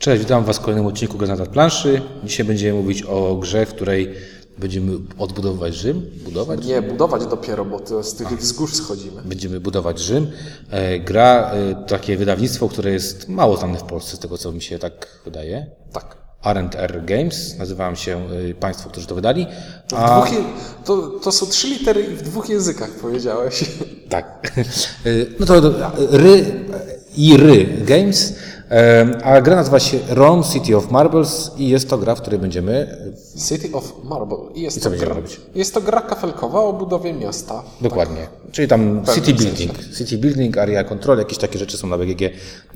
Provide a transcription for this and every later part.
Cześć, witam Was w kolejnym odcinku na planszy. Dzisiaj będziemy mówić o grze, w której będziemy odbudowywać Rzym. Budować? Nie, budować dopiero, bo to z tych wzgórz schodzimy. Będziemy budować Rzym. E, Gra, e, takie wydawnictwo, które jest mało znane w Polsce, z tego co mi się tak wydaje. Tak. R&R Games, nazywałem się e, Państwo, którzy to wydali. W dwóch to, to są trzy litery i w dwóch językach powiedziałeś. Tak. No to Ry i Ry Games. E, A gra nazywa się Rome City of Marbles i jest to gra, w której będziemy City of Marble. I jest co to będziemy gra, robić? Jest to gra kafelkowa o budowie miasta. Dokładnie. Czyli tam city building, city building, area control, jakieś takie rzeczy są na BGG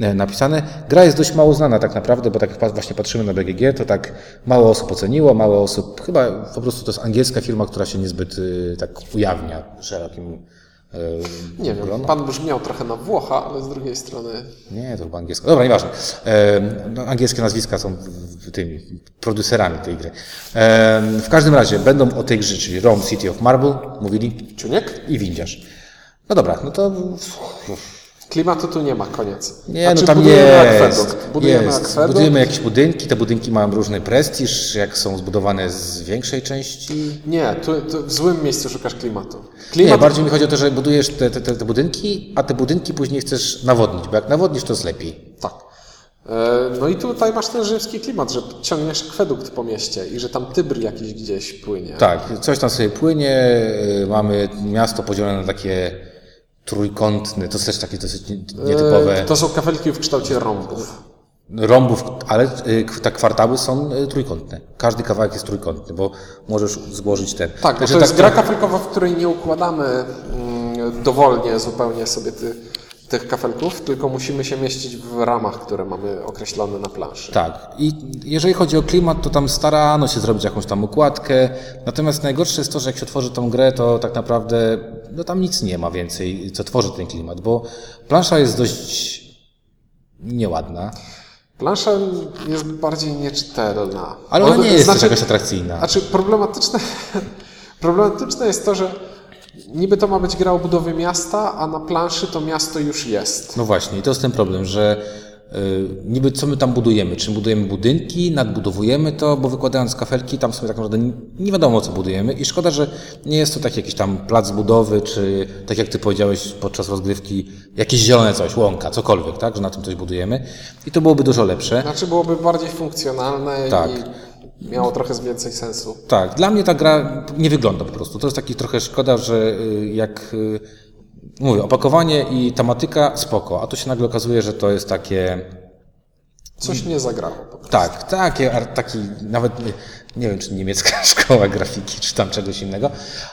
e, napisane. Gra jest dość mało znana tak naprawdę, bo tak właśnie patrzymy na BGG, to tak mało osób oceniło, mało osób, chyba po prostu to jest angielska firma, która się niezbyt y, tak ujawnia szerokim e, Nie wiem, pan brzmiał trochę na Włocha, ale z drugiej strony Nie, to chyba angielska. Dobra, nieważne. E, no, angielskie nazwiska są tymi producerami tej gry. E, w każdym razie będą o tej grze, czyli Rome City of Marble, mówili Ciuniek? i windziarz. No dobra, no to Klimatu tu nie ma, koniec. nie, Znaczy, no tam budujemy jest. akwedukt. Budujemy jest. Budujemy jakieś budynki, te budynki mają różny prestiż, jak są zbudowane z większej części. Nie, tu, tu w złym miejscu szukasz klimatu. Nie, Klimat bardziej mi chodzi o to, że budujesz te, te, te budynki, a te budynki później chcesz nawodnić, bo jak nawodnisz, to jest lepiej. Tak. E, No i tutaj masz ten rzymski klimat, że ciągniesz akwedukt po mieście i że tam Tybr jakiś gdzieś płynie. Tak, coś tam sobie płynie, y, mamy miasto podzielone na takie trójkątne, to jest też takie dosyć nie- nietypowe, E, To są kafelki w kształcie rąbów. rąbów, ale k- te kwartały są y, trójkątne. Każdy kawałek jest trójkątny, bo możesz złożyć ten. Tak, Także to jest tak gra kafelkowa, w której nie układamy mm, dowolnie zupełnie sobie ty, tych kafelków, tylko musimy się mieścić w ramach, które mamy określone na planszy. Tak. I jeżeli chodzi o klimat, to tam starano się zrobić jakąś tam układkę. Natomiast najgorsze jest to, że jak się tworzy tą grę, to tak naprawdę no tam nic nie ma więcej, co tworzy ten klimat, bo plansza jest dość nieładna, Plansza jest bardziej nieczytelna. ale ona nie jest znaczy, jakaś atrakcyjna. Znaczy problematyczne, problematyczne jest to, że niby to ma być gra o budowie miasta, a na planszy to miasto już jest. No właśnie, i to jest ten problem, że y, niby co my tam budujemy? Czy budujemy budynki, nadbudowujemy to, bo wykładając kafelki, tam sobie tak naprawdę nie- nie wiadomo, co budujemy. I szkoda, że nie jest to taki jakiś tam plac budowy, czy tak jak ty powiedziałeś podczas rozgrywki, jakieś zielone coś, łąka, cokolwiek, tak? Że na tym coś budujemy. I to byłoby dużo lepsze. Znaczy byłoby bardziej funkcjonalne Tak. i miało trochę więcej sensu. Tak, dla mnie ta gra nie wygląda po prostu. To jest taki trochę szkoda, że y, jak y, mówię, opakowanie i tematyka spoko, a tu się nagle okazuje, że to jest takie Coś nie zagrało. po prostu. Tak, takie, taki nawet nie, nie wiem, czy niemiecka szkoła grafiki, czy tam czegoś innego,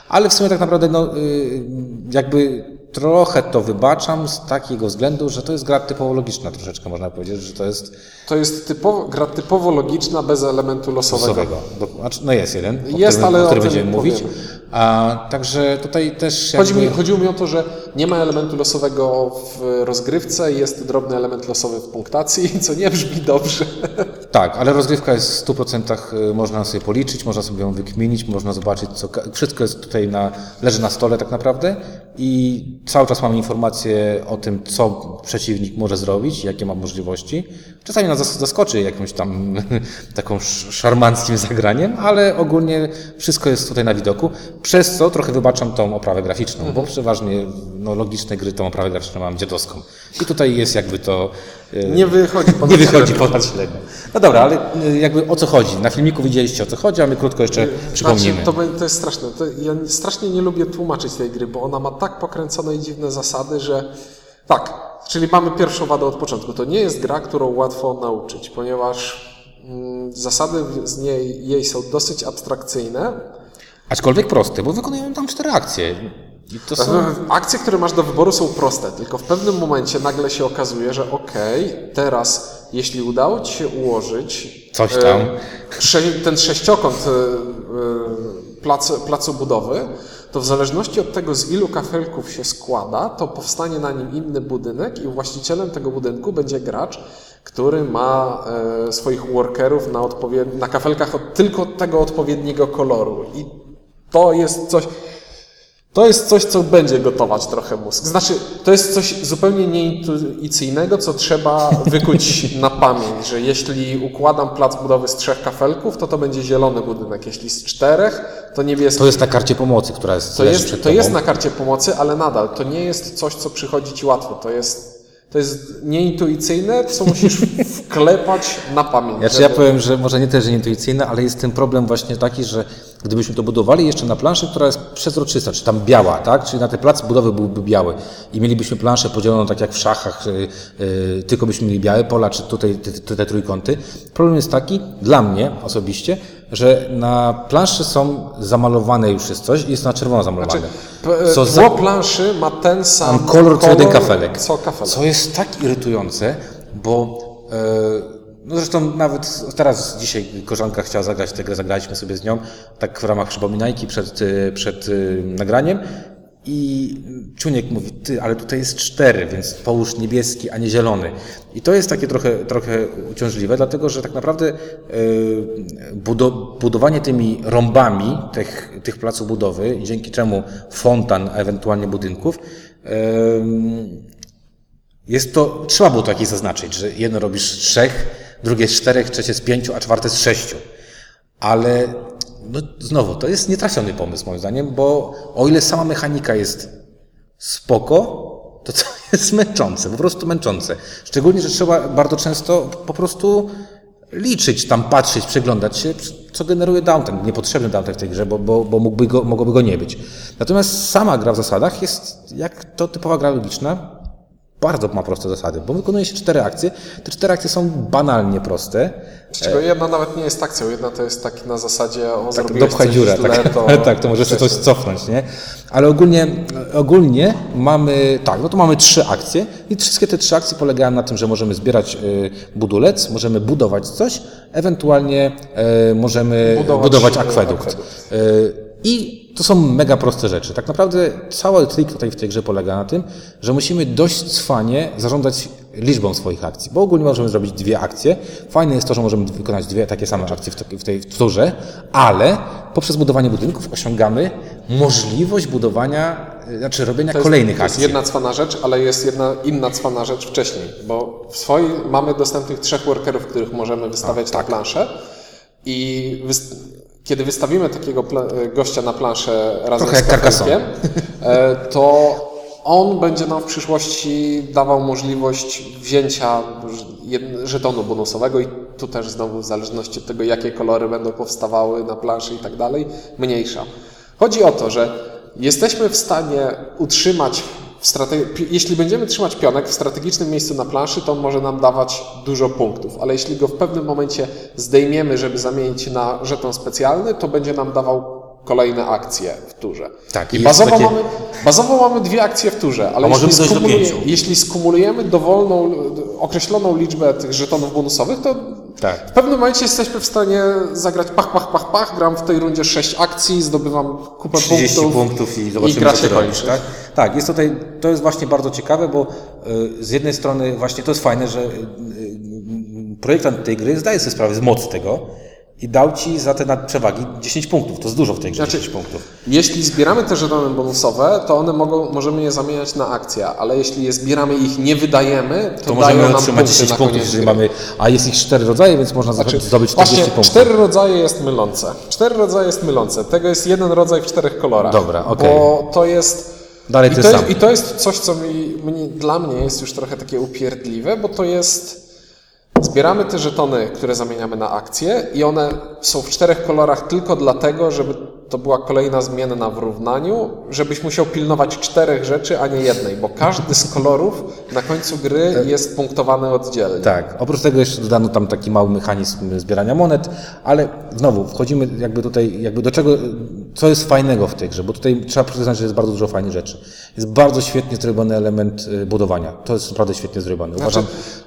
ale w sumie tak naprawdę no, y, jakby trochę to wybaczam z takiego względu, że to jest gra typowo logiczna troszeczkę, można powiedzieć, że to jest To jest typowo, gra typowo logiczna, bez elementu losowego. losowego. Znaczy, no jest jeden, o Jest, którym, ale o którym będziemy mówić. powiemy. A, także tutaj też Chodzi jakby... mi, chodziło mi o to, że nie ma elementu losowego w rozgrywce, jest drobny element losowy w punktacji, co nie brzmi dobrze. Tak, ale rozgrywka jest w 100% y, można sobie policzyć, można sobie ją wykminić, można zobaczyć, co. Wszystko jest tutaj na, leży na stole tak naprawdę i cały czas mamy informacje o tym, co przeciwnik może zrobić, jakie ma możliwości. Czasami nas zas- zaskoczy jakimś tam taką sz- szarmanckim zagraniem, ale ogólnie wszystko jest tutaj na widoku, przez co trochę wybaczam tą oprawę graficzną, bo przeważnie no, logiczne gry tą oprawę graficzną mam dziadowską. I tutaj jest jakby to. Nie wychodzi ponad nie wychodzi ponad średnią. No dobra, ale y, jakby o co chodzi? Na filmiku widzieliście o co chodzi, a my krótko jeszcze przypomnimy. Znaczy, to, be- to jest straszne. To ja strasznie nie lubię tłumaczyć tej gry, bo ona ma tak pokręcone i dziwne zasady, że tak, czyli mamy pierwszą wadę od początku. To nie jest gra, którą łatwo nauczyć, ponieważ mm, zasady z niej, jej są dosyć abstrakcyjne. Aczkolwiek proste, bo wykonujemy tam cztery akcje. I to są... Akcje, które masz do wyboru są proste, tylko w pewnym momencie nagle się okazuje, że okej, teraz jeśli udało Ci się ułożyć Coś tam. e, sze, ten sześciokąt e, e, placu, placu budowy, to w zależności od tego, z ilu kafelków się składa, to powstanie na nim inny budynek i właścicielem tego budynku będzie gracz, który ma e, swoich workerów na, odpowied- na kafelkach od, tylko tego odpowiedniego koloru. I to jest coś... To jest coś, co będzie gotować trochę mózg. Znaczy, to jest coś zupełnie nieintuicyjnego, co trzeba wykuć na pamięć, że jeśli układam plac budowy z trzech kafelków, to to będzie zielony budynek. Jeśli z czterech, to niebieski. To jest na karcie pomocy, która jest To jest, to jest na karcie pomocy, ale nadal to nie jest coś, co przychodzi ci łatwo. To jest, to jest nieintuicyjne, co musisz wklepać na pamięć. Znaczy ja powiem, że może nie też intuicyjne, ale jest ten problem właśnie taki, że gdybyśmy to budowali jeszcze na planszy, która jest przezroczysta, czy tam biała, tak? Czyli na ten plac budowy byłby biały i mielibyśmy planszę podzieloną tak jak w szachach, y, y, tylko byśmy mieli białe pola, czy tutaj te, te, te trójkąty. Problem jest taki, dla mnie osobiście, że na planszy są zamalowane już jest coś i jest na czerwono zamalowane. P- Co za- planszy ma ten sam Mam kolor co jeden kafelek. Co kafelek. Co jest tak irytujące, bo e, no zresztą nawet teraz dzisiaj koleżanka chciała zagrać tę grę, zagraliśmy sobie z nią, tak w ramach przypominajki przed, e, przed e, nagraniem i Czuniek mówi, ty, ale tutaj jest cztery, więc połóż niebieski, a nie zielony. I to jest takie trochę, trochę uciążliwe, dlatego że tak naprawdę e, budo, budowanie tymi rąbami tych, tych placów budowy, dzięki czemu fontan, a ewentualnie budynków, em, jest to, trzeba było to jakieś zaznaczyć, że jedno robisz z trzech, drugie z czterech, trzecie z pięciu, a czwarte z sześciu. Ale no, znowu, to jest nietrafiony pomysł moim zdaniem, bo o ile sama mechanika jest spoko, to to jest męczące, po prostu męczące. Szczególnie, że trzeba bardzo często po prostu liczyć, tam patrzeć, przeglądać się, co generuje downtime, niepotrzebny downtime w tej grze, bo, bo, bo mógłby go, mogłoby go nie być. Natomiast sama gra w zasadach jest, jak to typowa gra logiczna, bardzo ma proste zasady, bo wykonuje się cztery akcje. Te cztery akcje są banalnie proste. Z czego jedna nawet nie jest akcją, jedna to jest taki na zasadzie o Tak, dopchaj dziurę, źle, tak, to... tak, to możesz coś cofnąć, nie? Ale ogólnie, ogólnie mamy, tak, no to mamy trzy akcje i wszystkie te trzy akcje polegają na tym, że możemy zbierać y, budulec, możemy budować coś, ewentualnie y, możemy Budować, budować, y, akwedukt. akwedukt. I to są mega proste rzeczy. Tak naprawdę cały trik tutaj w tej grze polega na tym, że musimy dość cwanie zarządzać liczbą swoich akcji, bo ogólnie możemy zrobić dwie akcje. Fajne jest to, że możemy wykonać dwie takie same akcje w, tej w ale poprzez budowanie budynków osiągamy możliwość budowania, y, znaczy robienia jest, kolejnych to jest akcji. jedna cwana rzecz, ale jest jedna inna cwana rzecz wcześniej, bo w swojej mamy dostępnych trzech workerów, których możemy wystawiać tak. na planszę i kiedy wystawimy takiego pla- gościa na planszę razem Trochę z kafelkiem, e, to on będzie nam w przyszłości dawał możliwość wzięcia żetonu bonusowego i tu też znowu w zależności od tego, jakie kolory będą powstawały na planszy i tak dalej, mniejsza. Chodzi o to, że jesteśmy w stanie utrzymać, jeśli będziemy trzymać pionek w strategicznym miejscu na planszy, to może nam dawać dużo punktów, ale jeśli go w pewnym momencie zdejmiemy, żeby zamienić na żeton specjalny, to będzie nam dawał kolejne akcje w turze. Tak, I bazowo, takie- mamy, bazowo mamy dwie akcje w turze, ale jeśli, skumuluje, jeśli skumulujemy dowolną, określoną liczbę tych żetonów bonusowych, to Tak. w pewnym momencie jesteśmy w stanie zagrać pach, pach, pach, pach, gram w tej rundzie 6 akcji, zdobywam kupę 30 punktów, punktów i zobaczymy, gra co się robisz, kończy. tak? Tak, jest tutaj, to jest właśnie bardzo ciekawe, bo y, z jednej strony właśnie to jest fajne, że y, y, projektant tej gry zdaje sobie sprawę z mocy tego i dał ci za te nadprzewagi 10 punktów. To jest dużo w tej grze, Znaczy, 10 punktów. Jeśli zbieramy te żetony bonusowe, to one mogą, możemy je zamieniać na akcje, ale jeśli je zbieramy i ich nie wydajemy, to, To możemy otrzymać punkty 10 na punktów, jeżeli mamy, a jest ich 4 rodzaje, więc można zdobyć 40 Właśnie, punktów. cztery rodzaje jest mylące. Cztery rodzaje jest mylące. Tego jest jeden rodzaj w czterech kolorach. Dobra, okej. Bo to jest... Dalej I to, jest, I to jest coś, co mi, mnie, dla mnie jest już trochę takie upierdliwe, bo to jest... Zbieramy te żetony, które zamieniamy na akcje i one są w czterech kolorach tylko dlatego, żeby to była kolejna zmienna w równaniu, żebyś musiał pilnować czterech rzeczy, a nie jednej, bo każdy z kolorów na końcu gry jest punktowany oddzielnie. Tak, oprócz tego jeszcze dodano tam taki mały mechanizm zbierania monet, ale znowu wchodzimy jakby tutaj, jakby do czego, co jest fajnego w tej grze, bo tutaj trzeba przyznać, że jest bardzo dużo fajnych rzeczy. Jest bardzo świetnie zrobiony element y, budowania. To jest naprawdę świetnie zrobione. Uważam,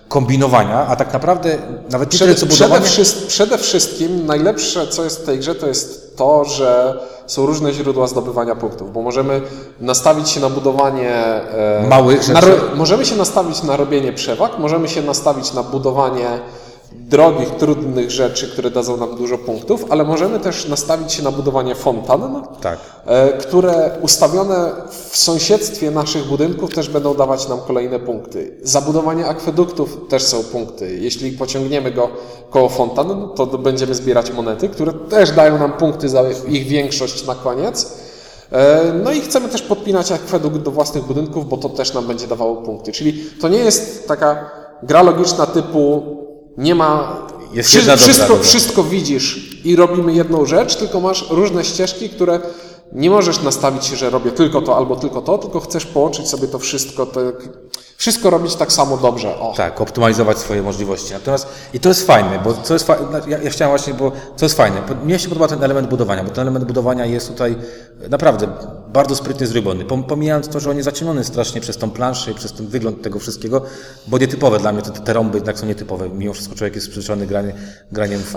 kombinowania, a tak naprawdę nawet nie tyle Przede, co przede, budowanie. wszy- przede wszystkim najlepsze, co jest w tej grze, to jest to, że są różne źródła zdobywania punktów, bo możemy nastawić się na budowanie e, Małych na rzeczy. ro, możemy się nastawić na robienie przewag, możemy się nastawić na budowanie drogich, trudnych rzeczy, które dadzą nam dużo punktów, ale możemy też nastawić się na budowanie fontan, Tak. e, które ustawione w sąsiedztwie naszych budynków też będą dawać nam kolejne punkty. Zabudowanie akweduktów też są punkty. Jeśli pociągniemy go koło fontan, to będziemy zbierać monety, które też dają nam punkty za ich większość na koniec. E, No i chcemy też podpinać akwedukt do własnych budynków, bo to też nam będzie dawało punkty. Czyli to nie jest taka gra logiczna typu nie ma. Jest wszy- jedna dobra wszystko, wszystko widzisz i robimy jedną rzecz, tylko masz różne ścieżki, które nie możesz nastawić się, że robię tylko to albo tylko to, tylko chcesz połączyć sobie to wszystko, tak, wszystko robić tak samo dobrze. O. Tak, optymalizować swoje możliwości. Natomiast i to jest fajne, bo co jest fajne, ja, ja chciałem właśnie, bo co jest fajne, mnie się podoba ten element budowania, bo ten element budowania jest tutaj naprawdę bardzo sprytnie zrobiony. Pom- Pomijając to, że on jest zaciemniony strasznie przez tą planszę i przez ten wygląd tego wszystkiego, bo nietypowe dla mnie te, te rąby jednak są nietypowe. Mimo wszystko człowiek jest przyzwyczajony granie, graniem w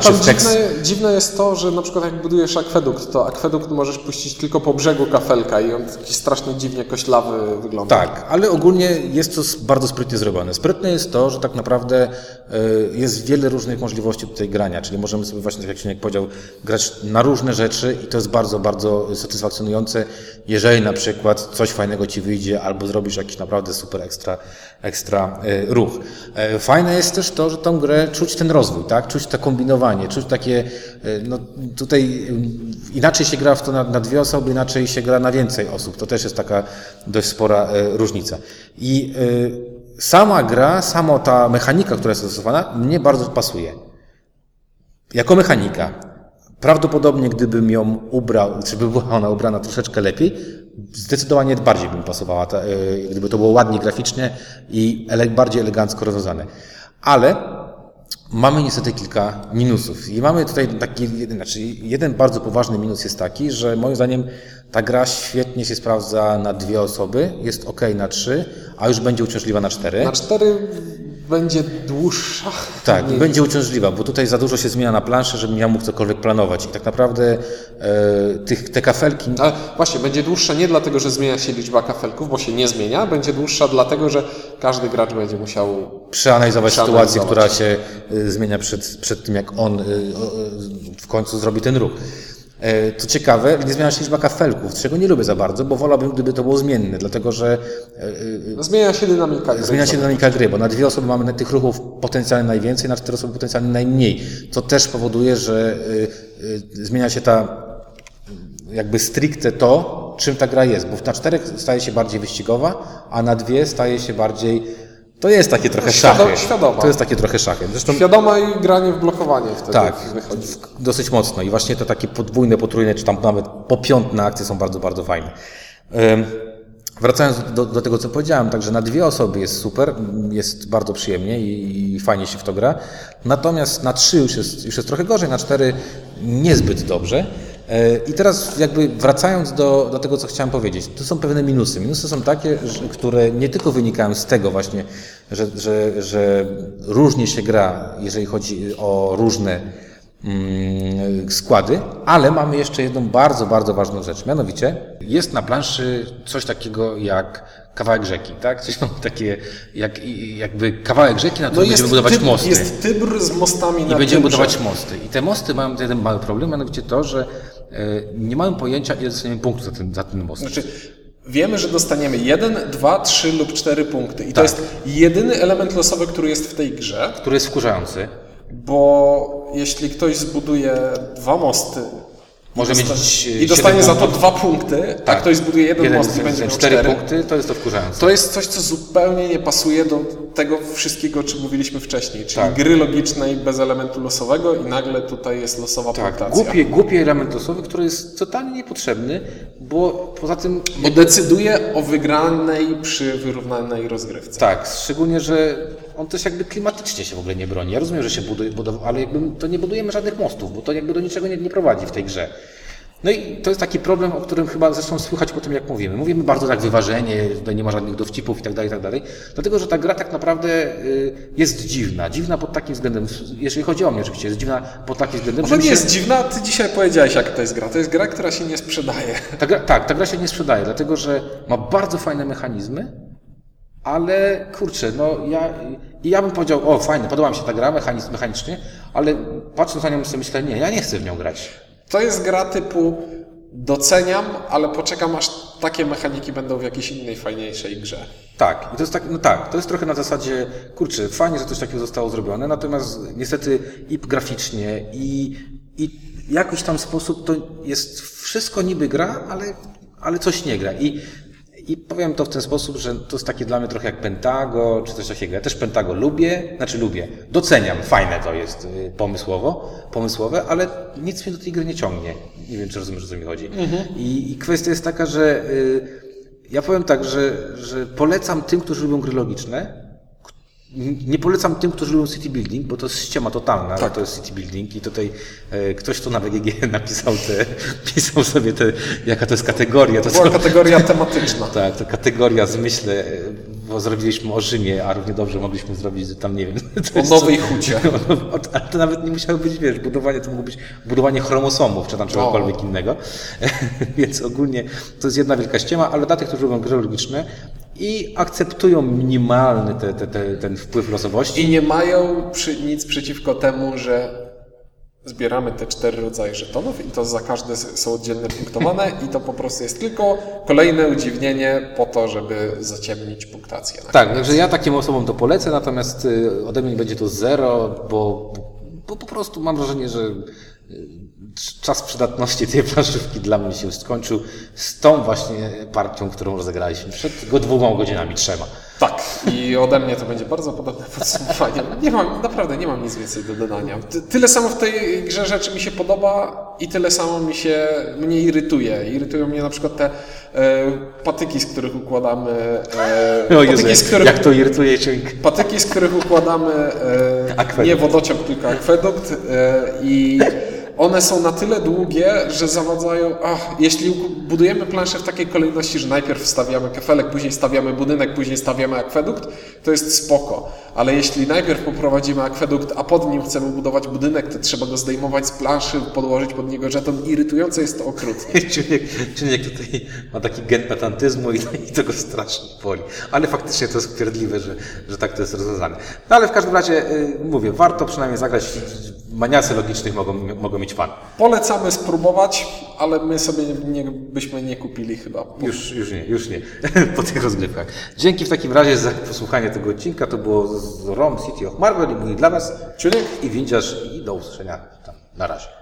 tam czy w Tex. dziwne, dziwne jest to, że na przykład jak budujesz akwedukt, to akwedukt możesz puścić tylko po brzegu kafelka i on taki strasznie dziwnie koślawy wygląda. Tak, ale ogólnie jest to bardzo sprytnie zrobione. Sprytne jest to, że tak naprawdę y, jest wiele różnych możliwości tutaj grania, czyli możemy sobie właśnie, tak jak Sieniek powiedział, grać na różne rzeczy i to jest bardzo, bardzo satysfakcjonujące, jeżeli na przykład coś fajnego Ci wyjdzie albo zrobisz jakiś naprawdę super ekstra, ekstra y, ruch. E, Fajne jest też to, że tą grę czuć ten rozwój, tak? Czuć to kombinowanie, czuć takie, no tutaj inaczej się gra w to na, na dwie osoby, inaczej się gra na więcej osób. To też jest taka dość spora e, różnica. I e, sama gra, sama ta mechanika, która jest stosowana, mnie bardzo pasuje. Jako mechanika. Prawdopodobnie gdybym ją ubrał, czy by była ona ubrana troszeczkę lepiej, zdecydowanie bardziej bym pasowała, e, gdyby to było ładnie graficznie i bardziej elegancko rozwiązane. Ale Mamy niestety kilka minusów. I mamy tutaj taki, znaczy jeden bardzo poważny minus jest taki, że moim zdaniem ta gra świetnie się sprawdza na dwie osoby, jest ok na trzy, a już będzie uciążliwa na cztery. Na cztery będzie dłuższa. Tak, i będzie uciążliwa, bo tutaj za dużo się zmienia na planszy, żebym ja mógł cokolwiek planować. I tak naprawdę e, tych, te kafelki Ale właśnie, będzie dłuższa nie dlatego, że zmienia się liczba kafelków, bo się nie zmienia, będzie dłuższa dlatego, że każdy gracz będzie musiał przeanalizować Przeanalizować. sytuację, która się y, zmienia przed, przed tym, jak on y, y, w końcu zrobi ten ruch. E, Co ciekawe, nie zmienia się liczba kafelków, czego nie lubię za bardzo, bo wolałbym, gdyby to było zmienne, dlatego że e, Zmienia się dynamika gry. zmienia się dynamika gry, bo na dwie osoby mamy tych ruchów potencjalnie najwięcej, na cztery osoby potencjalnie najmniej, co też powoduje, że zmienia się ta jakby stricte to, czym ta gra jest, bo na czterech staje się bardziej wyścigowa, a na dwie staje się bardziej to jest takie trochę Świado- szachy. świadoma. To jest takie trochę szachy. Zresztą Świadoma i granie w blokowanie wtedy tak, wychodzi. dosyć mocno. I właśnie te takie podwójne, potrójne, czy tam nawet popiątne akcje są bardzo, bardzo fajne. Wracając do, do tego, co powiedziałem, także na dwie osoby jest super, jest bardzo przyjemnie i, i fajnie się w to gra. Natomiast na trzy już jest, już jest trochę gorzej, na cztery niezbyt dobrze. E, I teraz jakby wracając do, do tego, co chciałem powiedzieć, tu są pewne minusy. Minusy są takie, że, które nie tylko wynikają z tego właśnie, że, że, że różnie się gra, jeżeli chodzi o różne mm, składy, ale mamy jeszcze jedną bardzo, bardzo ważną rzecz. Mianowicie jest na planszy coś takiego jak kawałek rzeki, tak? Coś mamy takie, jak, jakby kawałek rzeki, na którym będziemy budować tyb- mosty. jest Tybr z mostami I na będziemy Tybrze. budować mosty. I te mosty mają jeden mały problem, mianowicie to, że nie mają pojęcia, ile dostaniemy punktów za ten, za ten most. Znaczy, wiemy, że dostaniemy jeden, dwa, trzy lub cztery punkty. I to Tak. jest jedyny element losowy, który jest w tej grze, Który jest wkurzający. bo jeśli ktoś zbuduje dwa mosty Może dosta- mieć, i dostanie za to punktów. dwa punkty, a Tak. ktoś zbuduje jeden, Jeden, most i będzie miał cztery cztery, punkty, to jest to wkurzające. to jest coś, co zupełnie nie pasuje do tego wszystkiego, o czym mówiliśmy wcześniej, czyli Tak. gry logicznej bez elementu losowego i nagle tutaj jest losowa Tak, punktacja. głupie, głupi element losowy, który jest totalnie niepotrzebny, bo poza tym Bo decyduje o wygranej przy wyrównanej rozgrywce. Tak, szczególnie, że on też jakby klimatycznie się w ogóle nie broni. Ja rozumiem, że się buduje, budow- ale jakby to nie budujemy żadnych mostów, bo to jakby do niczego nie, nie prowadzi w tej grze. No i to jest taki problem, o którym chyba zresztą słychać po tym, jak mówimy. Mówimy bardzo tak wyważenie, tutaj nie ma żadnych dowcipów i tak dalej, i tak dalej. Dlatego, że ta gra tak naprawdę y, jest dziwna. Dziwna pod takim względem, jeżeli chodzi o mnie oczywiście, jest dziwna pod takim względem, Ona nie się- jest dziwna, ty dzisiaj powiedziałeś, jak to jest gra. To jest gra, która się nie sprzedaje. Ta gra, tak, ta gra się nie sprzedaje, dlatego że ma bardzo fajne mechanizmy, ale kurczę, no ja, ja bym powiedział, o fajnie, podoba mi się ta gra mechanic, mechanicznie, ale patrząc na nią sobie myślę, nie, ja nie chcę w nią grać. To jest gra typu doceniam, ale poczekam aż takie mechaniki będą w jakiejś innej, fajniejszej grze. Tak, i to jest tak, no tak, to jest trochę na zasadzie, kurczę, fajnie, że coś takiego zostało zrobione, natomiast niestety i graficznie, i, i jakiś tam sposób to jest wszystko niby gra, ale, ale coś nie gra. I, I powiem to w ten sposób, że to jest takie dla mnie trochę jak Pentago, czy coś takiego. Ja też Pentago lubię, znaczy lubię, doceniam, fajne to jest y, pomysłowo, pomysłowe, ale nic mnie do tej gry nie ciągnie. Nie wiem, czy rozumiesz, o co mi chodzi. I, I kwestia jest taka, że y, ja powiem tak, że, że polecam tym, którzy lubią gry logiczne. Nie polecam tym, którzy lubią city building, bo to jest ściema totalna, ale to jest city building i tutaj e, ktoś tu na BGG napisał te, pisał sobie te, jaka to jest kategoria. To Była są, kategoria tematyczna. tak, to kategoria zmyśle, e, bo zrobiliśmy o Rzymie, a równie dobrze mogliśmy zrobić tam, nie wiem. O Nowej co- Hucie. Ale to nawet nie musiało być, wiesz, budowanie, to mogło być budowanie chromosomów, czy tam czegokolwiek innego. Więc ogólnie to jest jedna wielka ściema, ale dla tych, którzy lubią gry logiczne i akceptują minimalny te, te, te, ten wpływ losowości, I nie mają przy, nic przeciwko temu, że zbieramy te cztery rodzaje żetonów i to za każde są oddzielnie punktowane i to po prostu jest tylko kolejne udziwnienie po to, żeby zaciemnić punktację. Tak, także ja takim osobom to polecę, natomiast y, ode mnie będzie to zero, bo, bo po prostu mam wrażenie, że czas przydatności tej planszówki dla mnie się skończył z tą właśnie partią, którą rozegraliśmy przed go dwoma godzinami, trzema. Tak, i ode mnie to będzie bardzo podobne podsumowanie. Nie mam, naprawdę nie mam nic więcej do dodania. Ty, tyle samo w tej grze rzeczy mi się podoba i tyle samo mi się, mnie irytuje. Irytują mnie na przykład te e, patyki, z których układamy... E, O Jezu, patyki, z jak, których, jak to irytuje cię. patyki, z których układamy e, nie wodociąg, tylko akwedukt e, i one są na tyle długie, że zawadzają. Ach, jeśli budujemy planszę w takiej kolejności, że najpierw stawiamy kafelek, później stawiamy budynek, później stawiamy akwedukt, to jest spoko. Ale jeśli najpierw poprowadzimy akwedukt, a pod nim chcemy budować budynek, to trzeba go zdejmować z planszy, podłożyć pod niego żeton. Irytujące jest to okrutnie. Człowiek, człowiek tutaj ma taki gen petantyzmu i, i to go strasznie boli. Ale faktycznie to jest że, że tak to jest rozwiązane. No ale w każdym razie, y, mówię, warto przynajmniej zagrać. Maniacy logicznych mogą, mogą mieć fan. Polecamy spróbować, ale my sobie nie, byśmy nie kupili chyba. Już, już nie, już nie. po tych rozgrywkach. Dzięki w takim razie za posłuchanie tego odcinka. To było z Rome City of Marvel i mój dla Was Czuniek? i Windziarz i do usłyszenia tam. Na razie.